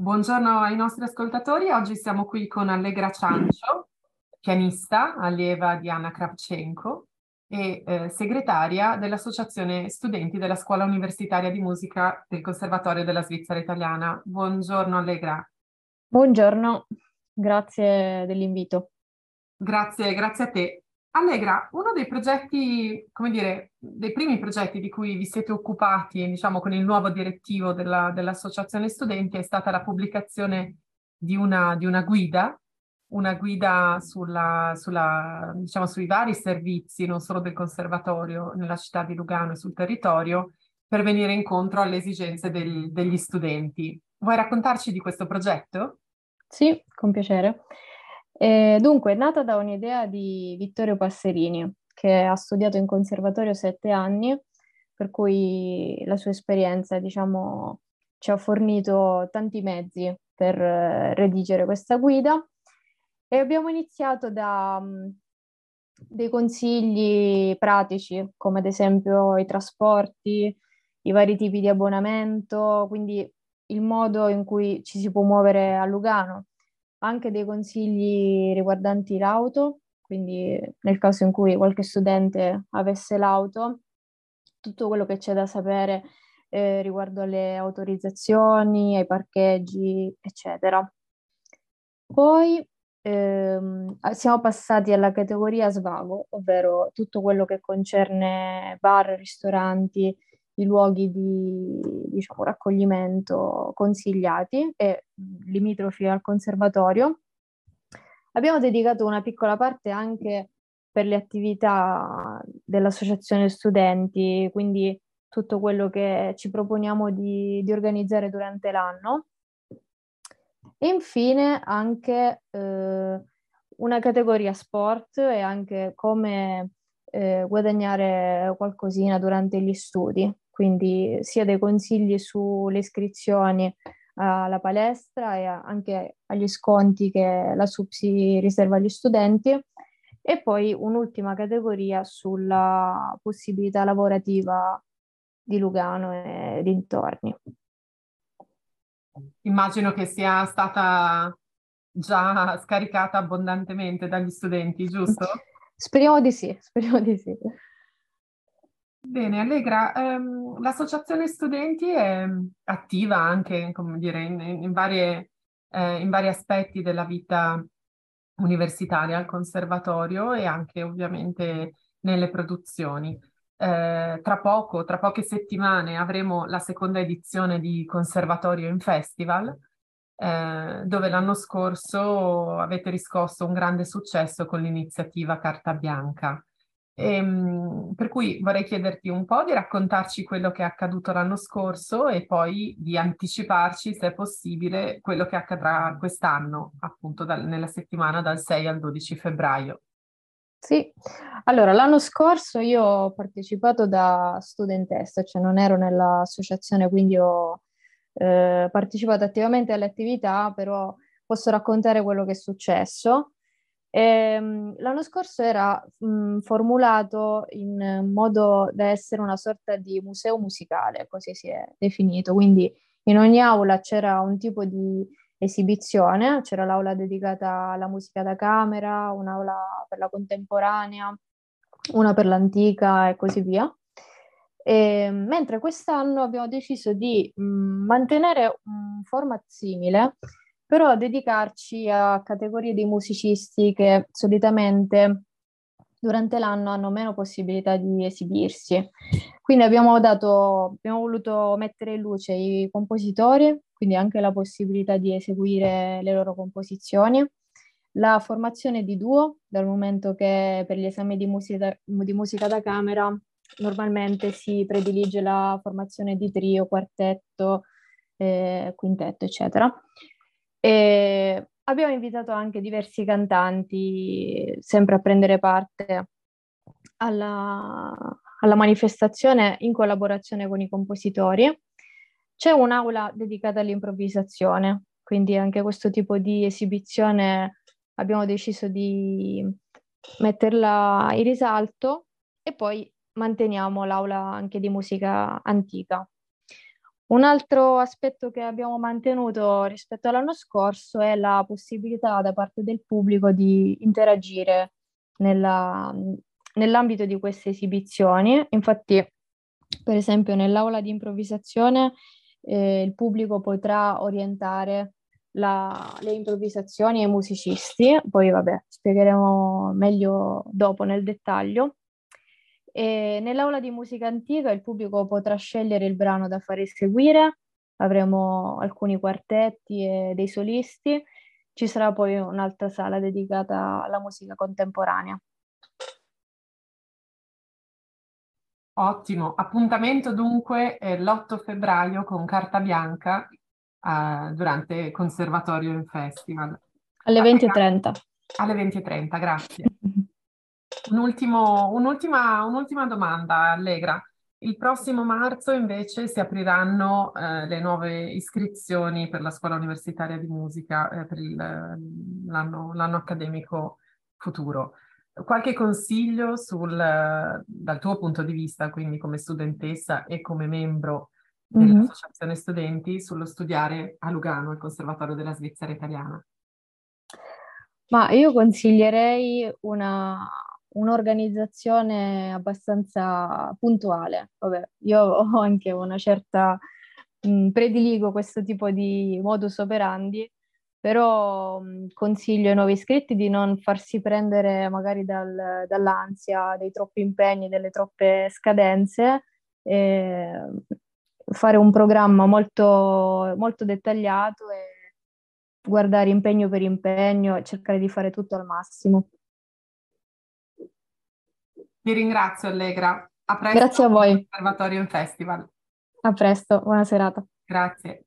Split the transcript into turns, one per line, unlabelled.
Buongiorno ai nostri ascoltatori, oggi siamo qui con Allegra Ciancio, pianista, allieva di Anna Kravchenko e eh, segretaria dell'Associazione Studenti della Scuola Universitaria di Musica del Conservatorio della Svizzera Italiana. Buongiorno Allegra.
Buongiorno, grazie dell'invito.
Grazie, grazie a te. Allegra, uno dei progetti, come dire, dei primi progetti di cui vi siete occupati, diciamo, con il nuovo direttivo della, dell'Associazione Studenti è stata la pubblicazione di una, di una guida, una guida sulla, sulla, diciamo, sui vari servizi, non solo del conservatorio nella città di Lugano e sul territorio, per venire incontro alle esigenze del, degli studenti. Vuoi raccontarci di questo progetto?
Sì, con piacere. E dunque, è nata da un'idea di Vittorio Passerini, che ha studiato in conservatorio sette anni, per cui la sua esperienza, diciamo, ci ha fornito tanti mezzi per eh, redigere questa guida. E abbiamo iniziato da um, dei consigli pratici, come ad esempio i trasporti, i vari tipi di abbonamento, quindi il modo in cui ci si può muovere a Lugano, anche dei consigli riguardanti l'auto, quindi nel caso in cui qualche studente avesse l'auto, tutto quello che c'è da sapere eh, riguardo alle autorizzazioni, ai parcheggi, eccetera. Poi ehm, siamo passati alla categoria svago, ovvero tutto quello che concerne bar, ristoranti, i luoghi di diciamo, raccoglimento consigliati e limitrofi al conservatorio. Abbiamo dedicato una piccola parte anche per le attività dell'associazione studenti, quindi tutto quello che ci proponiamo di, di organizzare durante l'anno. E infine anche eh, una categoria sport e anche come eh, guadagnare qualcosina durante gli studi quindi sia dei consigli sulle iscrizioni alla palestra e anche agli sconti che la SUPSI riserva agli studenti e poi un'ultima categoria sulla possibilità lavorativa di Lugano e dintorni.
Immagino che sia stata già scaricata abbondantemente dagli studenti, giusto?
Speriamo di sì, speriamo di sì.
Bene, Allegra, ehm, l'associazione studenti è attiva anche, dire, in, in, varie, eh, in vari aspetti della vita universitaria al conservatorio e anche ovviamente nelle produzioni. Eh, tra poco, tra poche settimane, avremo la seconda edizione di Conservatorio in Festival, eh, dove l'anno scorso avete riscosso un grande successo con l'iniziativa Carta Bianca. Ehm, per cui vorrei chiederti un po' di raccontarci quello che è accaduto l'anno scorso e poi di anticiparci, se è possibile, quello che accadrà quest'anno, appunto dal, nella settimana dal 6 al 12 febbraio.
Sì, allora l'anno scorso io ho partecipato da studentessa, cioè non ero nell'associazione, quindi ho eh, partecipato attivamente alle attività, però posso raccontare quello che è successo. Ehm, l'anno scorso era mh, formulato in modo da essere una sorta di museo musicale, così si è definito. Quindi in ogni aula c'era un tipo di esibizione, c'era l'aula dedicata alla musica da camera, un'aula per la contemporanea, una per l'antica e così via. E, ehm, mentre quest'anno abbiamo deciso di mh, mantenere un format simile, però dedicarci a categorie di musicisti che solitamente durante l'anno hanno meno possibilità di esibirsi. Quindi abbiamo, dato, abbiamo voluto mettere in luce i compositori, quindi anche la possibilità di eseguire le loro composizioni, la formazione di duo, dal momento che per gli esami di musica, di musica da camera normalmente si predilige la formazione di trio, quartetto, eh, quintetto, eccetera. E abbiamo invitato anche diversi cantanti sempre a prendere parte alla, alla manifestazione in collaborazione con i compositori. C'è un'aula dedicata all'improvvisazione, quindi anche questo tipo di esibizione abbiamo deciso di metterla in risalto e poi manteniamo l'aula anche di musica antica. Un altro aspetto che abbiamo mantenuto rispetto all'anno scorso è la possibilità da parte del pubblico di interagire nella, nell'ambito di queste esibizioni. Infatti, per esempio, nell'aula di improvvisazione eh, il pubblico potrà orientare la, le improvvisazioni ai musicisti, poi vabbè, spiegheremo meglio dopo nel dettaglio. E nell'aula di musica antica il pubblico potrà scegliere il brano da fare eseguire, avremo alcuni quartetti e dei solisti, ci sarà poi un'altra sala dedicata alla musica contemporanea.
Ottimo, appuntamento dunque l'8 febbraio con carta bianca uh, durante Conservatorio in Festival.
Alle 20.30.
Alle 20.30, grazie. Un ultimo, un'ultima, un'ultima, domanda, Allegra. Il prossimo marzo invece si apriranno eh, le nuove iscrizioni per la scuola universitaria di musica eh, per il, l'anno, l'anno, accademico futuro. Qualche consiglio sul, dal tuo punto di vista, quindi come studentessa e come membro dell'Associazione mm-hmm. Studenti, sullo studiare a Lugano, al Conservatorio della Svizzera Italiana?
Ma io consiglierei una, un'organizzazione abbastanza puntuale. Vabbè, io ho anche una certa mh, prediligo questo tipo di modus operandi, però mh, consiglio ai nuovi iscritti di non farsi prendere magari dal, dall'ansia, dei troppi impegni, delle troppe scadenze, e fare un programma molto, molto dettagliato e guardare impegno per impegno e cercare di fare tutto al massimo.
Ti ringrazio Allegra.
A presto. Grazie a voi.
Osservatorio in Festival.
A presto, buona serata.
Grazie.